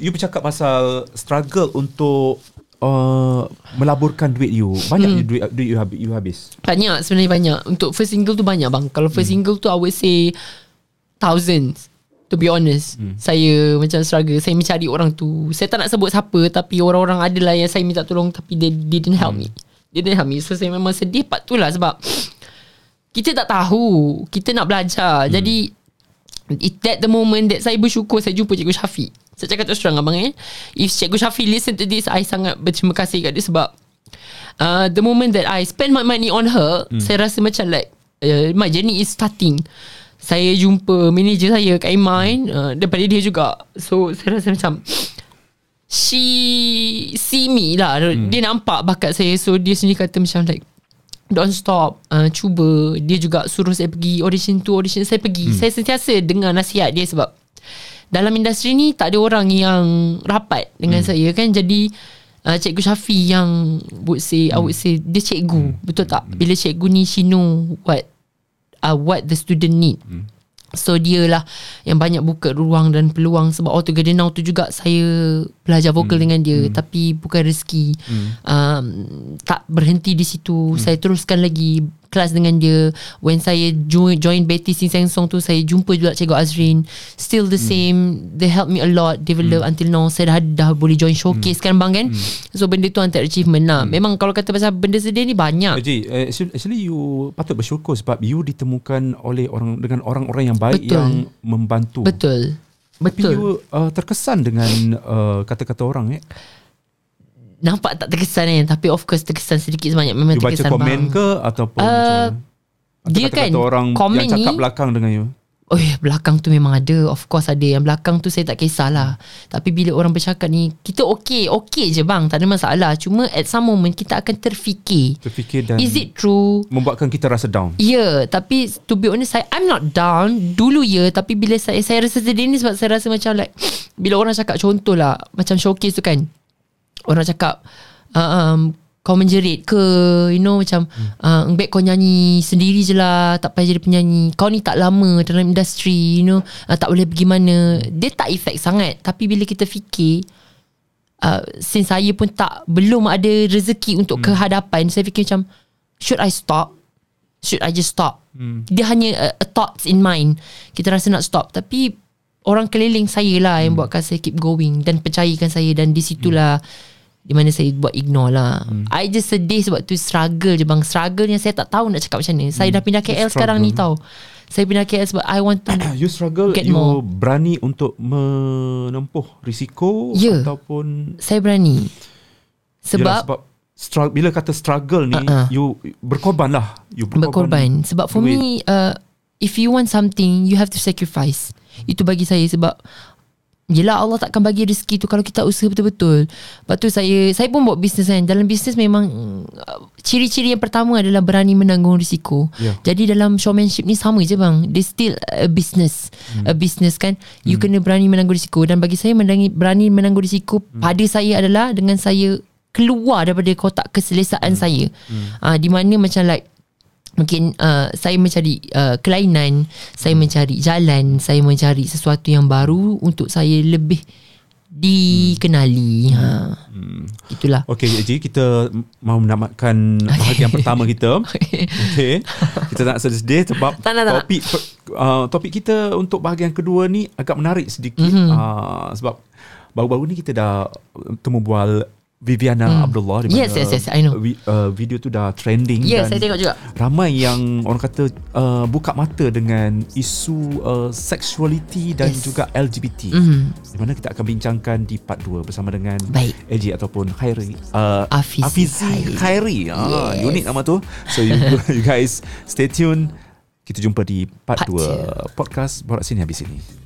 you bercakap pasal struggle untuk uh, melaburkan duit you. Banyak you duit, duit you habis, you habis. Banyak sebenarnya banyak Untuk first single tu banyak bang Kalau first Hmm. single tu I would say Thousands To be honest Hmm. Saya macam struggle Saya mencari orang tu Saya tak nak sebut siapa Tapi orang-orang adalah Yang saya minta tolong Tapi they didn't help Hmm. me They didn't help me So saya memang sedih part tu lah Sebab Kita tak tahu Kita nak belajar Hmm. Jadi It that the moment that saya bersyukur saya jumpa Cikgu Syafiq. Saya cakap terus terang abang eh. If Cikgu Syafiq listen to this, I sangat berterima kasih kat dia sebab uh, the moment that I spend my money on her, hmm. saya rasa macam like uh, my journey is starting. Saya jumpa manager saya kat Imain uh, daripada dia juga. So saya rasa macam she see me lah. Hmm. Dia nampak bakat saya. So dia sendiri kata macam like don't stop uh, cuba dia juga suruh saya pergi audition tu audition saya pergi hmm. saya sentiasa dengar nasihat dia sebab dalam industri ni tak ada orang yang rapat dengan hmm. saya kan jadi uh, cikgu Syafi yang would say hmm. I would say dia cikgu hmm. betul tak bila cikgu ni she know what uh, what the student need hmm. So dia lah yang banyak buka ruang dan peluang sebab Auto Garden Now tu juga saya belajar vokal hmm. dengan dia hmm. tapi bukan rezeki. Hmm. Um, tak berhenti di situ. Hmm. Saya teruskan lagi kelas dengan dia when saya join join Betty Sing Sang Song tu saya jumpa juga Cikgu Azrin still the hmm. same they help me a lot develop hmm. until now saya dah, dah boleh join showcase hmm. kan bang kan hmm. so benda tu antara achievement lah hmm. memang kalau kata pasal benda sedih ni banyak Haji, uh, actually you patut bersyukur sebab you ditemukan oleh orang dengan orang-orang yang baik Betul. yang membantu betul tapi betul you uh, terkesan dengan uh, kata-kata orang eh nampak tak terkesan kan tapi of course terkesan sedikit sebanyak memang you baca terkesan komen bang. ke ataupun Uh, macam mana? Dia kan, orang komen yang cakap ni- belakang dengan you? Oh belakang tu memang ada. Of course ada. Yang belakang tu saya tak kisahlah. Tapi bila orang bercakap ni Kita okay Okay je bang. Tak ada masalah. Cuma at some moment Kita akan terfikir. Terfikir dan Is it true? membuatkan kita rasa down. Ya yeah, Tapi to be honest saya, I'm not down. Dulu ya Tapi bila saya Saya rasa sedih ni Sebab saya rasa macam like Bila orang cakap contoh lah Macam showcase tu kan Orang cakap uh, um, Kau menjerit ke You know macam hmm. uh, Baik kau nyanyi Sendiri je lah Tak payah jadi penyanyi Kau ni tak lama Dalam industri You know uh, Tak boleh pergi mana Dia tak efek sangat Tapi bila kita fikir uh, Since saya pun tak Belum ada rezeki Untuk hmm. kehadapan Saya fikir macam Should I stop? Should I just stop? Hmm. Dia hanya a, a thoughts in mind Kita rasa nak stop Tapi Orang keliling saya lah Yang buatkan saya keep going Dan percayakan saya Dan di situlah Di mana saya buat ignore lah. I just sedih sebab tu Struggle je bang. Struggle yang saya tak tahu Nak cakap macam mana. Saya dah pindah KL sekarang ni tau. Saya pindah KL sebab I want to you struggle Get you more. berani untuk menempuh risiko Ya. ataupun Saya berani. Yelah, Sebab sebab struggle, bila kata struggle ni Uh-uh. you berkorban lah. You berkorban. Sebab for duit. me uh, if you want something you have to sacrifice itu bagi saya sebab Yelah Allah takkan bagi rezeki tu Kalau kita usaha betul-betul. Lepas tu saya Saya pun buat bisnes kan. Dalam bisnes memang uh, Ciri-ciri yang pertama adalah Berani menanggung risiko. Ya. Jadi dalam showmanship ni Sama je bang. They still a business. Hmm. A business kan. You kena berani menanggung risiko. Dan bagi saya menangi, Berani menanggung risiko Hmm. Pada saya adalah Dengan saya Keluar daripada kotak keselesaan saya. Hmm. uh, Di mana macam like Mungkin uh, saya mencari uh, kelainan, saya mencari jalan, saya mencari sesuatu yang baru untuk saya lebih dikenali. Ha. Hmm. Itulah. Okay Ji kita mau menamatkan bahagian pertama kita Okay Kita nak sedih sebab Tak tak topik uh, topik kita untuk bahagian kedua ni agak menarik sedikit Mhm. uh, sebab baru-baru ni kita dah temu bual Viviana Abdullah di Hmm. Yes, mana yes, yes, I know. vi- uh, video tu dah trending Ya, dan saya tengok juga. ramai yang orang kata uh, buka mata dengan isu uh, sexuality dan Yes. juga LGBT. Mhm. Di mana kita akan bincangkan di part 2 bersama dengan Baik. AJ ataupun Khairi uh, Afizi Afizi Khairi. Ah, Yes. unik nama tu. So you, you guys stay tune. Kita jumpa di part, Part 2 podcast Borak Sini Habis Sini.